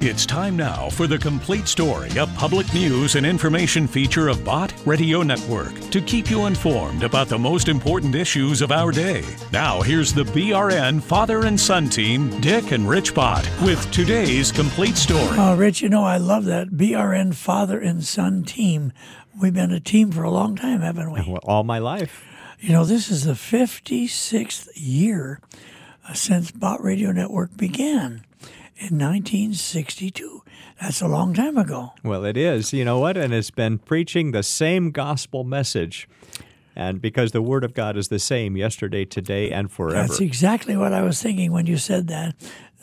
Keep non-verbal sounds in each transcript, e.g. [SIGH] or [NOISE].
It's time now for the complete story, a public news and information feature of Bott Radio Network to keep you informed about the most important issues of our day. Now, here's the BRN father and son team, Dick and Rich Bott, with today's complete story. Oh, Rich, you know, I love that BRN father and son team. We've been a team for a long time, haven't we? Well, all my life. You know, this is the 56th year uh, since Bott Radio Network began in 1962. That's a long time ago. Well, it is. You know what? And it's been preaching the same gospel message. And because the Word of God is the same yesterday, today, and forever. That's exactly what I was thinking when you said that.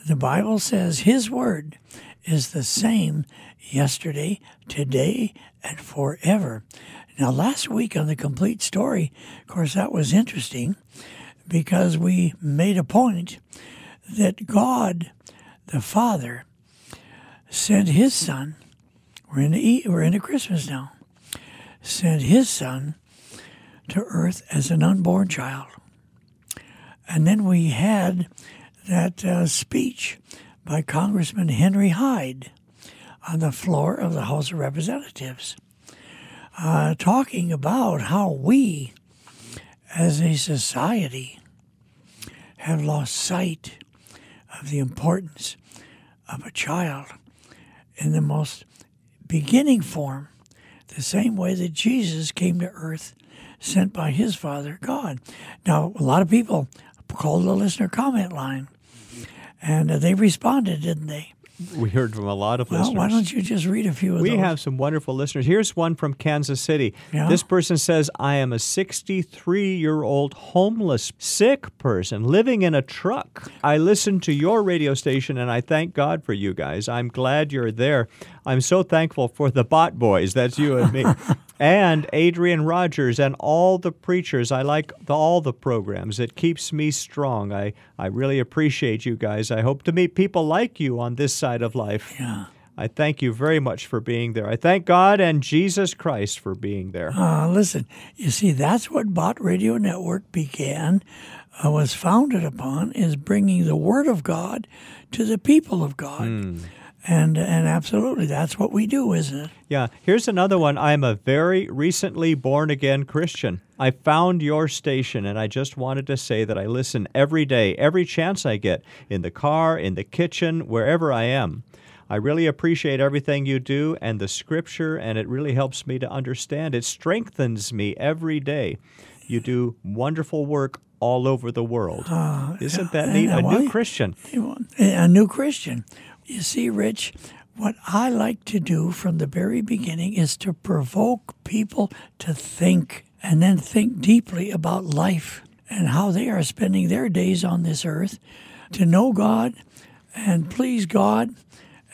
The Bible says His Word is the same yesterday, today, and forever. Now, last week on the complete story, of course, that was interesting because we made a point that God the Father sent His Son. We're in the, we're into Christmas now. Sent His Son to Earth as an unborn child, and then we had that uh, speech by Congressman Henry Hyde on the floor of the House of Representatives, uh, talking about how we, as a society, have lost sight of the importance of a child in the most beginning form, the same way that Jesus came to earth sent by his Father God. Now, a lot of people called the listener comment line, and they responded, didn't they? We heard from a lot of well, listeners. Why don't you just read a few of we those? have some wonderful listeners. Here's one from Kansas City. Yeah? This person says, I am a 63 year old homeless, sick person living in a truck. I listen to your radio station and I thank God for you guys. I'm glad you're there. I'm so thankful for the Bott Boys. That's you and me. [LAUGHS] and Adrian Rogers and all the preachers. I like the, all the programs. It keeps me strong. I, I really appreciate you guys. I hope to meet people like you on this side of life. Yeah. I thank you very much for being there. I thank God and Jesus Christ for being there. Uh, listen, you see, that's what Bott Radio Network began, uh, was founded upon, is bringing the Word of God to the people of God. Hmm. And, and absolutely, that's what we do, isn't it? Yeah, here's another one. I'm a very recently born again Christian. I found your station and I just wanted to say that I listen every day, every chance I get, in the car, in the kitchen, wherever I am. I really appreciate everything you do and the scripture, and it really helps me to understand. It strengthens me every day. You do wonderful work all over the world. Ah, isn't that neat? A new Christian. A new Christian. You see, Rich, what I like to do from the very beginning is to provoke people to think and then think deeply about life and how they are spending their days on this earth. To know God and please God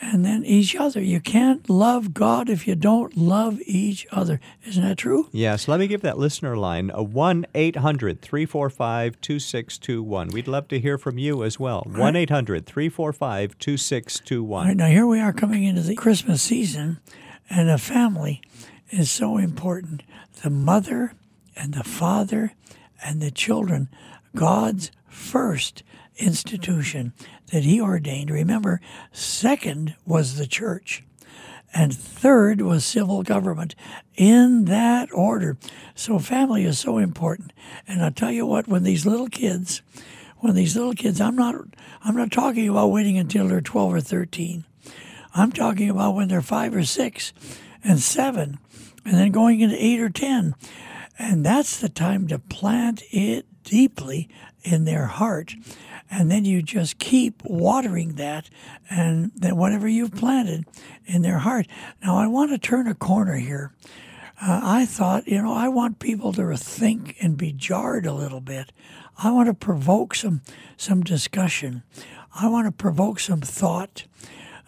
and then each other. You can't love God if you don't love each other. Isn't that true? Yes, let me give that listener line a 1 800 345 2621. We'd love to hear from you as well. 1 800 345 All right, 2621. now here we are coming into the Christmas season, and a family is so important. The mother and the father and the children, God's first institution that He ordained. Remember, second was the church, and third was civil government in that order. So family is so important. And I'll tell you what, when these little kids, when these little kids, I'm not, I'm not talking about waiting until they're 12 or 13. I'm talking about when they're five or six and seven, and then going into eight or 10. And that's the time to plant it deeply in their heart. And then you just keep watering that, and then whatever you've planted in their heart. Now, I want to turn a corner here. Uh, I thought, you know, I want people to think and be jarred a little bit. I want to provoke some some discussion. I want to provoke some thought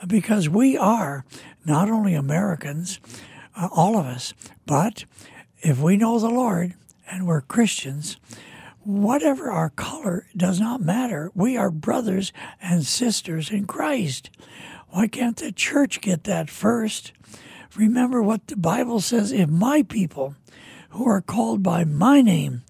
because we are not only Americans, uh, all of us, but if we know the Lord and we're Christians, whatever our color does not matter. We are brothers and sisters in Christ. Why can't the church get that first? Remember what the Bible says if my people who are called by my name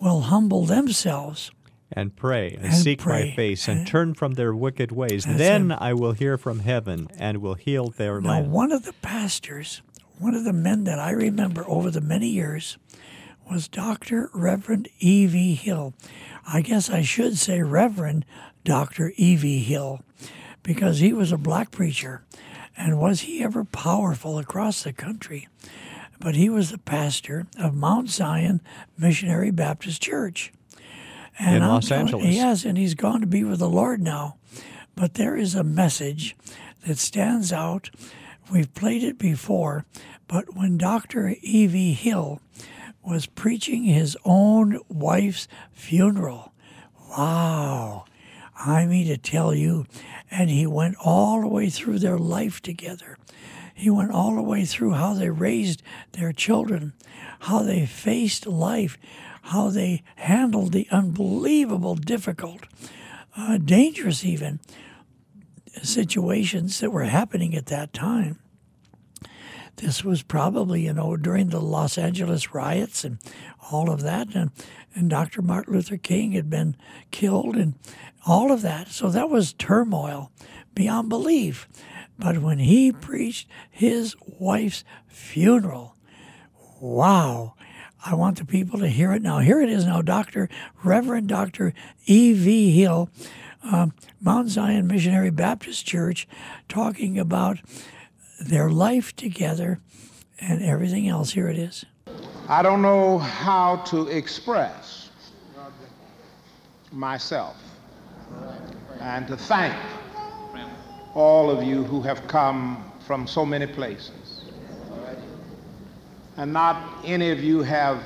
will humble themselves and pray and, And seek pray. my face and turn from their wicked ways. then I will hear from heaven and will heal their Now, land. one of the pastors, one of the men that I remember over the many years, was Dr. Reverend E.V. Hill. I guess I should say Reverend Dr. E.V. Hill, because he was a black preacher. And was he ever powerful across the country? But he was the pastor of Mount Zion Missionary Baptist Church. And In I'm Los telling- Angeles. Yes, and he's gone to be with the Lord now. But there is a message that stands out. We've played it before, but when Dr. E.V. Hill was preaching his own wife's funeral, wow, I mean to tell you, and he went all the way through their life together. He went all the way through how they raised their children, how they faced life, how they handled the unbelievable, difficult, uh, dangerous even situations that were happening at that time. This was probably, you know, during the Los Angeles riots and all of that. And, and Dr. Martin Luther King had been killed and all of that. So that was turmoil beyond belief. But when he preached his wife's funeral, wow. I want the people to hear it now. Here it is now, Dr. Reverend Dr. E.V. Hill, um, Mount Zion Missionary Baptist Church, talking about their life together and everything else. Here it is. I don't know how to express myself and to thank all of you who have come from so many places. And not any of you have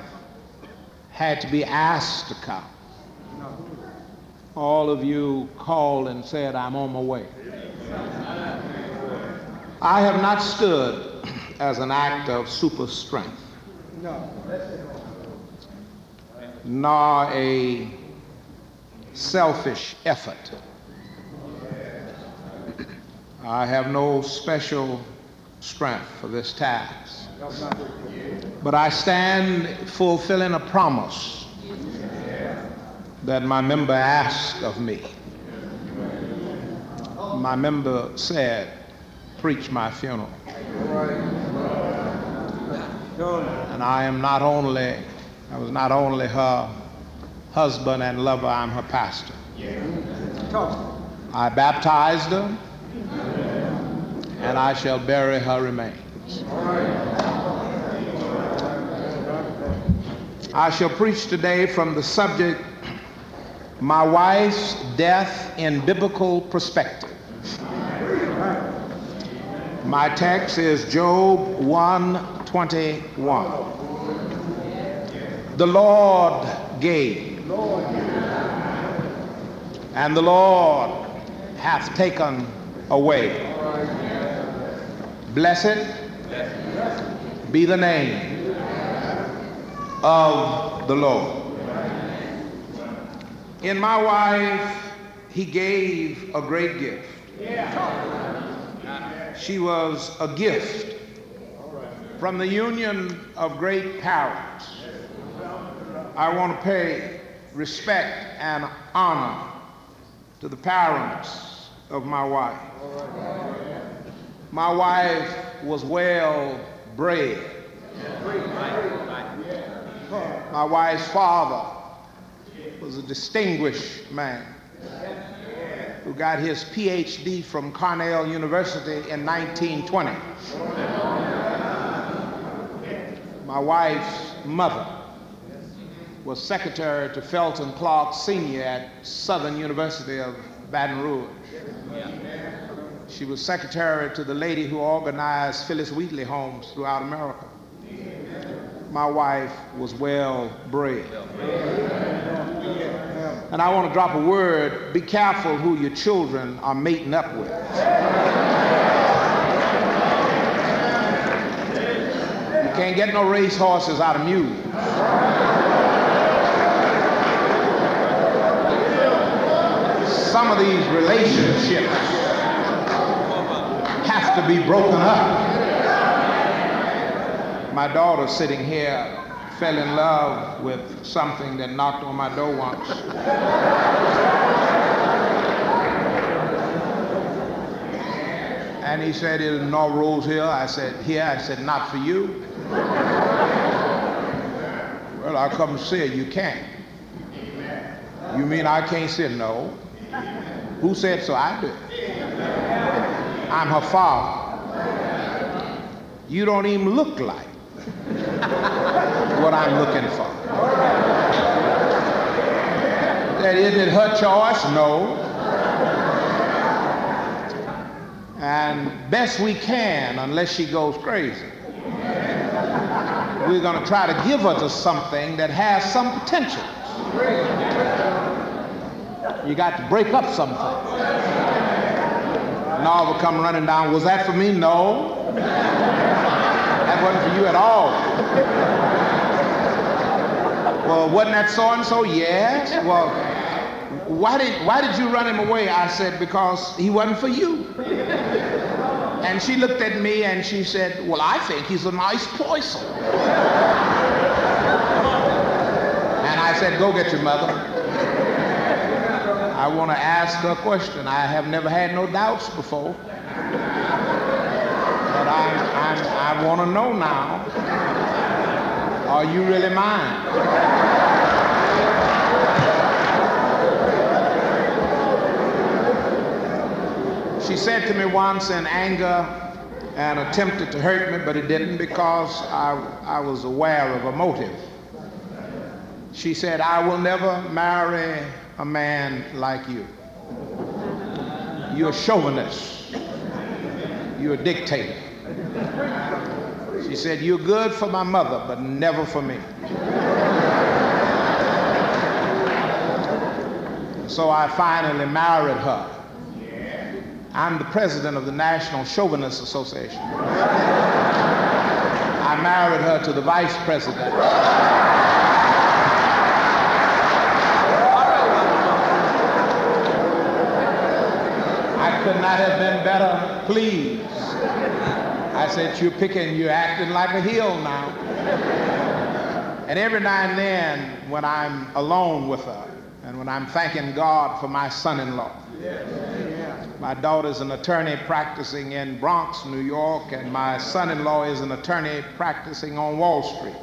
had to be asked to come. All of you called and said, I'm on my way. I have not stood as an act of super strength. Nor a selfish effort. I have no special strength for this task. But I stand fulfilling a promise that my member asked of me. My member said, preach my funeral. And I am not only, I was not only her husband and lover, I'm her pastor. I baptized her, and I shall bury her remains. I shall preach today from the subject, My Wife's Death in Biblical Perspective. My text is Job 121. The Lord gave, and the Lord hath taken away. Blessed be the name of the Lord. In my wife, he gave a great gift. She was a gift from the union of great powers. I want to pay respect and honor to the parents of my wife. My wife was well bred. My wife's father was a distinguished man who got his PhD from Cornell University in 1920. My wife's mother was secretary to Felton Clark Sr. at Southern University of Baton Rouge. She was secretary to the lady who organized Phyllis Wheatley homes throughout America. My wife was well bred. And I want to drop a word be careful who your children are mating up with. You can't get no race horses out of mules. Some of these relationships have to be broken up. My daughter sitting here fell in love with something that knocked on my door once. and he said, "Is no rules here. I said, "Here." I said, "Not for you." well, I'll come see it. You can't. You mean I can't sit? No. Who said so? I did. I'm her father. You don't even look like what I'm looking for. That isn't it her choice? No. And best we can, unless she goes crazy. We're going to try to give her to something that has some potential. You got to break up something. Now will come running down. Was that for me? No. That wasn't for you at all. Well, wasn't that so and so? Yes. Well, why did why did you run him away? I said because he wasn't for you. And she looked at me and she said, Well, I think he's a nice person. And I said, Go get your mother. I want to ask her a question. I have never had no doubts before. But I'm, I'm, I want to know now. Are you really mine? She said to me once in anger and attempted to hurt me, but it didn't because I, I was aware of a motive. She said, I will never marry a man like you. You're a chauvinist. You're a dictator. She said, You're good for my mother, but never for me. So I finally married her. I'm the president of the National Chauvinist Association. I married her to the vice president. I could not have been better pleased. I said, You're picking, you're acting like a heel now. And every now and then, when I'm alone with her, and when I'm thanking God for my son in law, my daughter's an attorney practicing in Bronx, New York, and my son in law is an attorney practicing on Wall Street.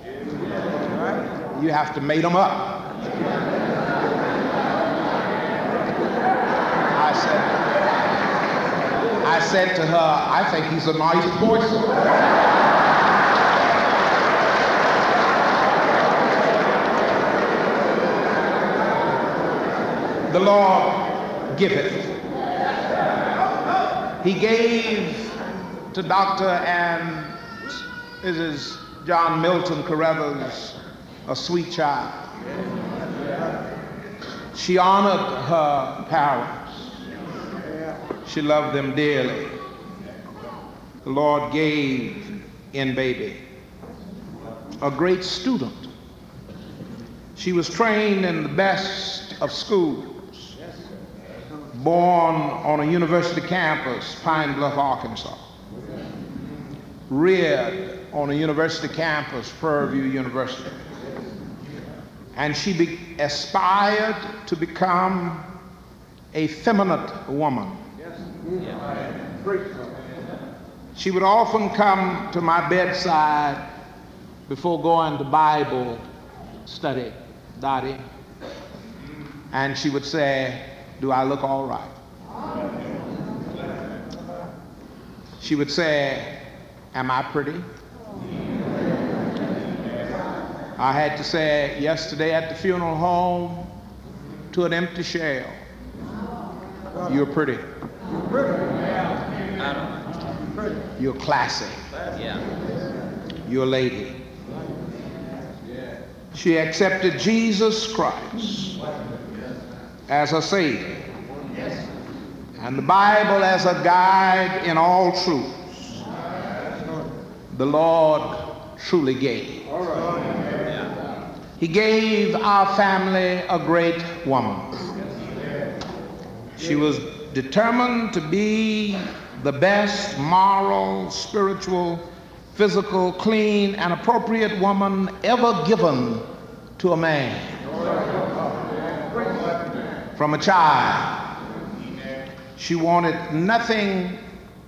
You have to mate them up. I said, I said to her, I think he's a nice person. the Lord giveth. He gave to Dr. and Mrs. John Milton Carruthers a sweet child. She honored her parents. She loved them dearly. The Lord gave in baby a great student. She was trained in the best of schools, born on a university campus, Pine Bluff, Arkansas, reared on a university campus, Prairie View University. And she be- aspired to become a feminine woman she would often come to my bedside before going to Bible study, Dottie, and she would say, Do I look all right? She would say, Am I pretty? I had to say yesterday at the funeral home to an empty shell, You're pretty. You're classy. Yeah. You're a lady. She accepted Jesus Christ as a Savior and the Bible as a guide in all truths. The Lord truly gave. He gave our family a great woman. She was determined to be the best moral, spiritual physical, clean, and appropriate woman ever given to a man. From a child, she wanted nothing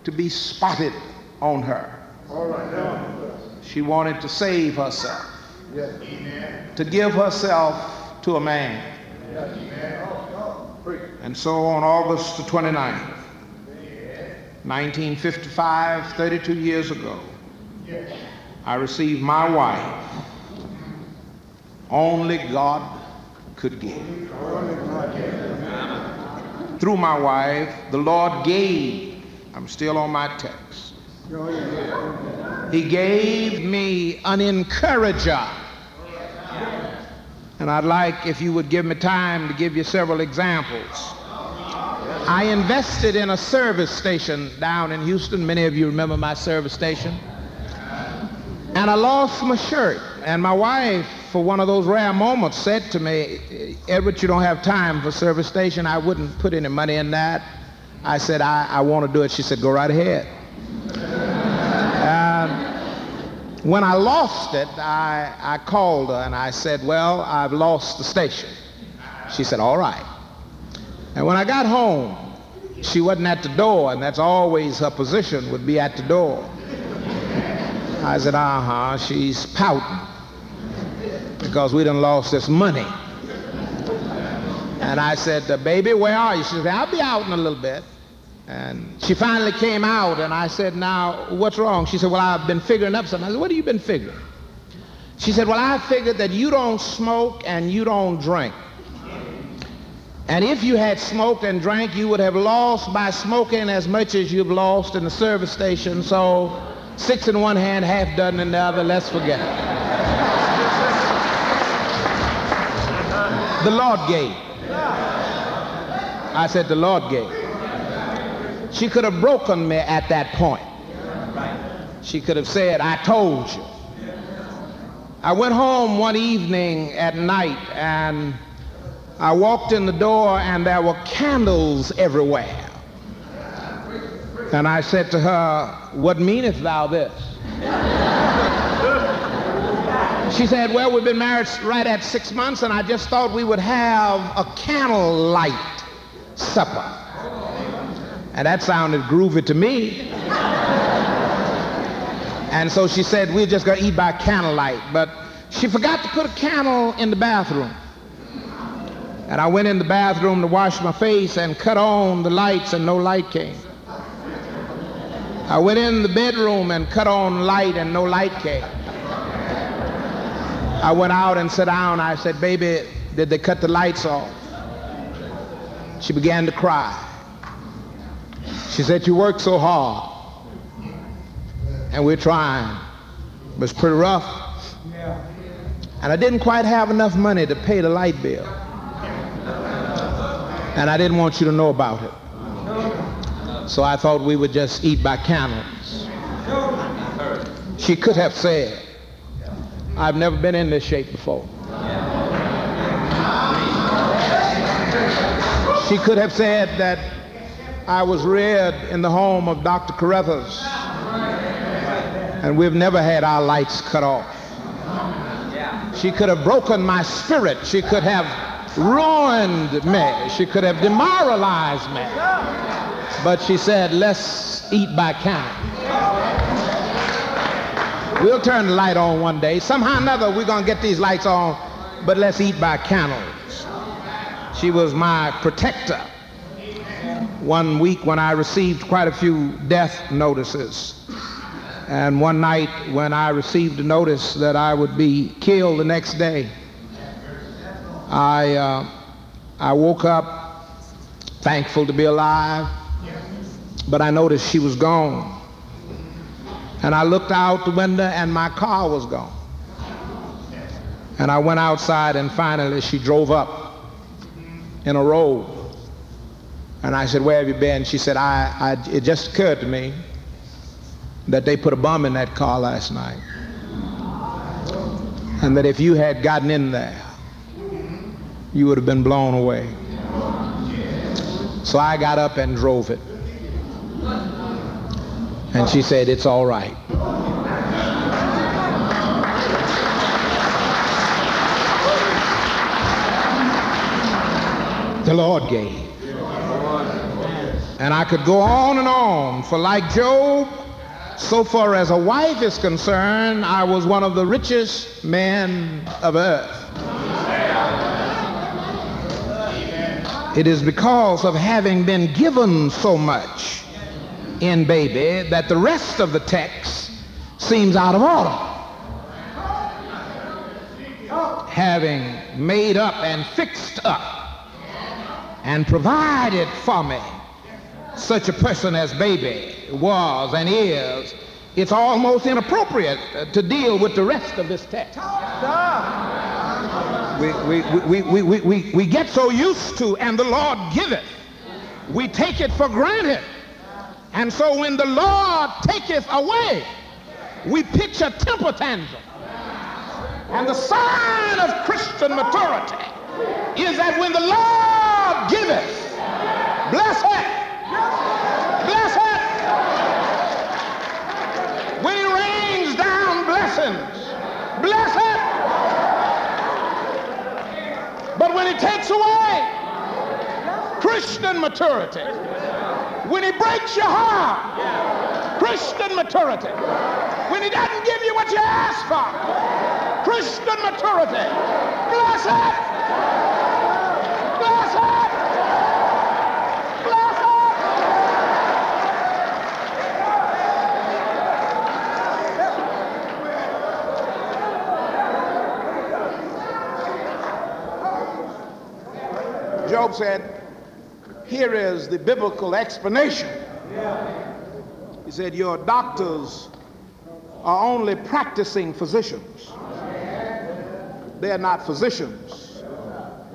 to be spotted on her. She wanted to save herself, to give herself to a man. And so on August the 29th, 1955, 32 years ago, I received my wife. Only God could give. Through my wife, the Lord gave, I'm still on my text. He gave me an encourager. And I'd like, if you would give me time, to give you several examples. I invested in a service station down in Houston. Many of you remember my service station. And I lost my shirt. And my wife, for one of those rare moments, said to me, Edward, you don't have time for service station. I wouldn't put any money in that. I said, I, I want to do it. She said, go right ahead. When I lost it, I, I called her and I said, well, I've lost the station. She said, all right. And when I got home, she wasn't at the door, and that's always her position, would be at the door. I said, uh-huh, she's pouting because we done lost this money. And I said, baby, where are you? She said, I'll be out in a little bit. And she finally came out, and I said, now, what's wrong? She said, well, I've been figuring up something. I said, what have you been figuring? She said, well, I figured that you don't smoke and you don't drink. And if you had smoked and drank, you would have lost by smoking as much as you've lost in the service station. So six in one hand, half dozen in the other, let's forget it. The Lord gave. I said, the Lord gave. She could have broken me at that point. She could have said, I told you. I went home one evening at night and I walked in the door and there were candles everywhere. And I said to her, What meaneth thou this? She said, Well, we've been married right at six months, and I just thought we would have a candlelight supper. And that sounded groovy to me. And so she said, We're just going to eat by candlelight. But she forgot to put a candle in the bathroom. And I went in the bathroom to wash my face and cut on the lights, and no light came. I went in the bedroom and cut on light, and no light came. I went out and sat down. I said, Baby, did they cut the lights off? She began to cry. She said, You work so hard. And we're trying. But it's pretty rough. And I didn't quite have enough money to pay the light bill. And I didn't want you to know about it. So I thought we would just eat by candles. She could have said, I've never been in this shape before. She could have said that I was reared in the home of Dr. Carruthers and we've never had our lights cut off. She could have broken my spirit. She could have ruined me. She could have demoralized me. But she said, let's eat by candle. We'll turn the light on one day. Somehow or another, we're going to get these lights on, but let's eat by candles. She was my protector. One week when I received quite a few death notices, and one night when I received a notice that I would be killed the next day, I, uh, I woke up thankful to be alive, but I noticed she was gone. And I looked out the window and my car was gone. And I went outside and finally she drove up in a row. And I said, Where have you been? She said, I, I, It just occurred to me that they put a bomb in that car last night. And that if you had gotten in there, you would have been blown away. So I got up and drove it. And she said, It's all right. The Lord gave. And I could go on and on, for like Job, so far as a wife is concerned, I was one of the richest men of earth. It is because of having been given so much in baby that the rest of the text seems out of order. Having made up and fixed up and provided for me such a person as baby was and is, it's almost inappropriate uh, to deal with the rest of this text. We, we, we, we, we, we, we get so used to, and the Lord giveth, we take it for granted. And so when the Lord taketh away, we pitch a temper tantrum. And the sign of Christian maturity is that when the Lord giveth, bless it, bless it. When he rains down blessings, bless it. But when he takes away Christian maturity, when he breaks your heart, Christian maturity, when he doesn't give you what you ask for, Christian maturity, bless it, bless it, bless it. Said, here is the biblical explanation. He said, your doctors are only practicing physicians. They are not physicians.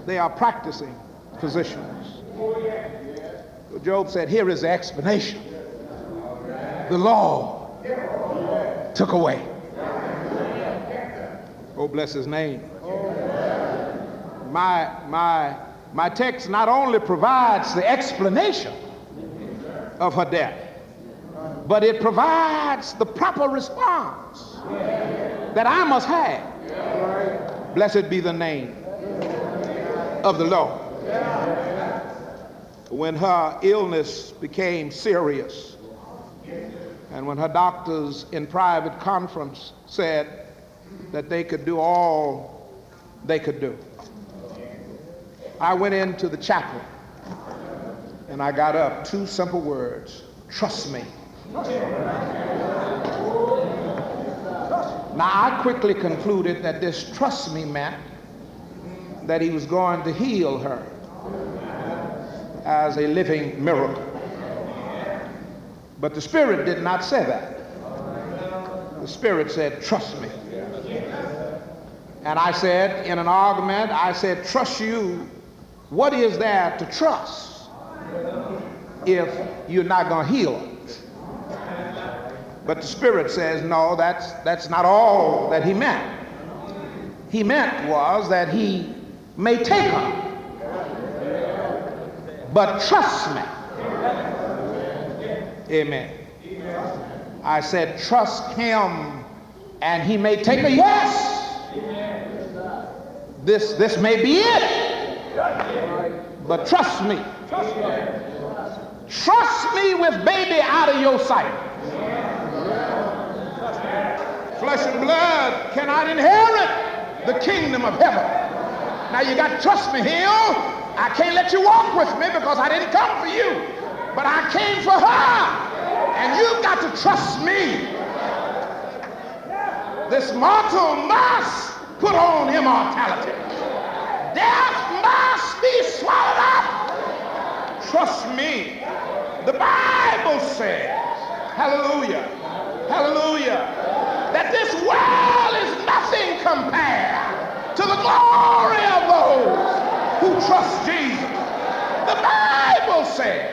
They are practicing physicians. So Job said, here is the explanation. The law took away. Oh, bless his name. My, my, my text not only provides the explanation of her death, but it provides the proper response that I must have. Blessed be the name of the Lord. When her illness became serious, and when her doctors in private conference said that they could do all they could do, I went into the chapel and I got up two simple words trust me. Now, I quickly concluded that this trust me meant that he was going to heal her as a living miracle. But the Spirit did not say that. The Spirit said, Trust me. And I said, in an argument, I said, Trust you. What is there to trust if you're not going to heal her? But the Spirit says, no, that's, that's not all that he meant. He meant was that he may take her. But trust me. Amen. I said, trust him and he may take her. Yes. This, this may be it. But trust me. Trust me with baby out of your sight. Flesh and blood cannot inherit the kingdom of heaven. Now you got to trust me, Hill. I can't let you walk with me because I didn't come for you, but I came for her. And you've got to trust me. This mortal must put on immortality. Death must be swallowed up. Trust me. The Bible says, hallelujah, hallelujah, that this world is nothing compared to the glory of those who trust Jesus. The Bible says,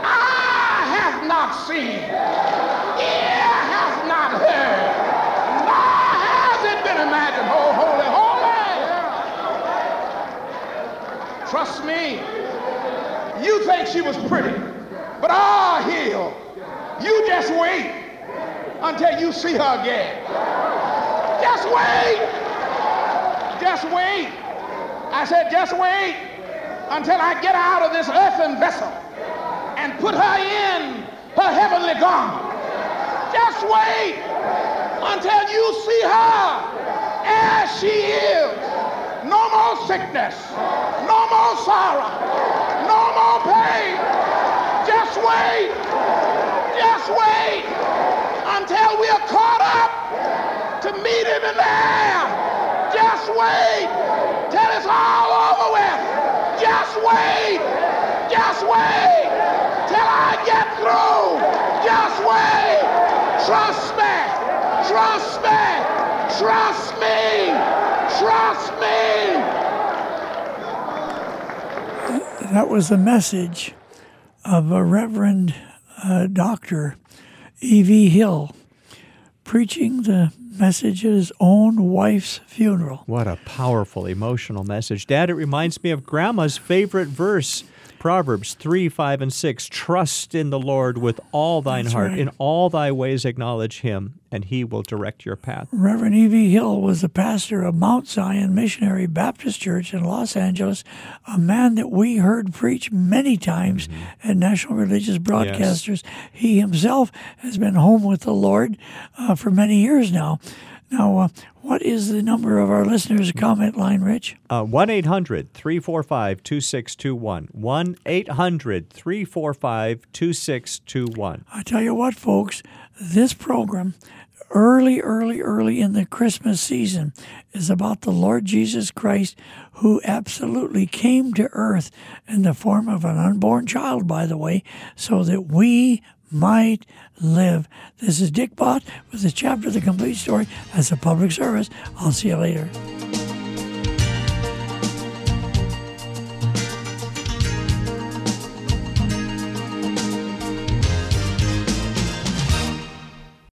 I have not seen, ear hath not heard, nor has it been imagined. Oh, holy, holy. Trust me. You think she was pretty, but ah, heal. You just wait until you see her again. Just wait. Just wait. I said, just wait. until I get out of this earthen vessel and put her in her heavenly garment. Just wait until you see her as she is. No more sickness, no more sorrow, no more pain. Just wait, just wait until we are caught up to meet him in the air. Just wait till it's all over with. Just wait, just wait till I get through. Just wait. Trust me. Trust me. Trust me. Trust me. That was the message of a Reverend uh, Dr. E.V. Hill preaching the message at his own wife's funeral. What a powerful, emotional message. Dad, it reminds me of Grandma's favorite verse. Proverbs 3, 5, and 6. Trust in the Lord with all thine That's heart. right. In all thy ways acknowledge him, and he will direct your path. Reverend E.V. Hill was the pastor of Mount Zion Missionary Baptist Church in Los Angeles, a man that we heard preach many times at National Religious Broadcasters. He himself has been home with the Lord uh, for many years now. Now, uh, what is the number of our listeners' comment line, Rich? Uh, 1 800 345 2621. 1 800 345 2621. I tell you what, folks, this program, early, early, early in the Christmas season, is about the Lord Jesus Christ, who absolutely came to earth in the form of an unborn child, by the way, so that we might live. This is Dick Bott with the chapter of the complete story as a public service. I'll see you later.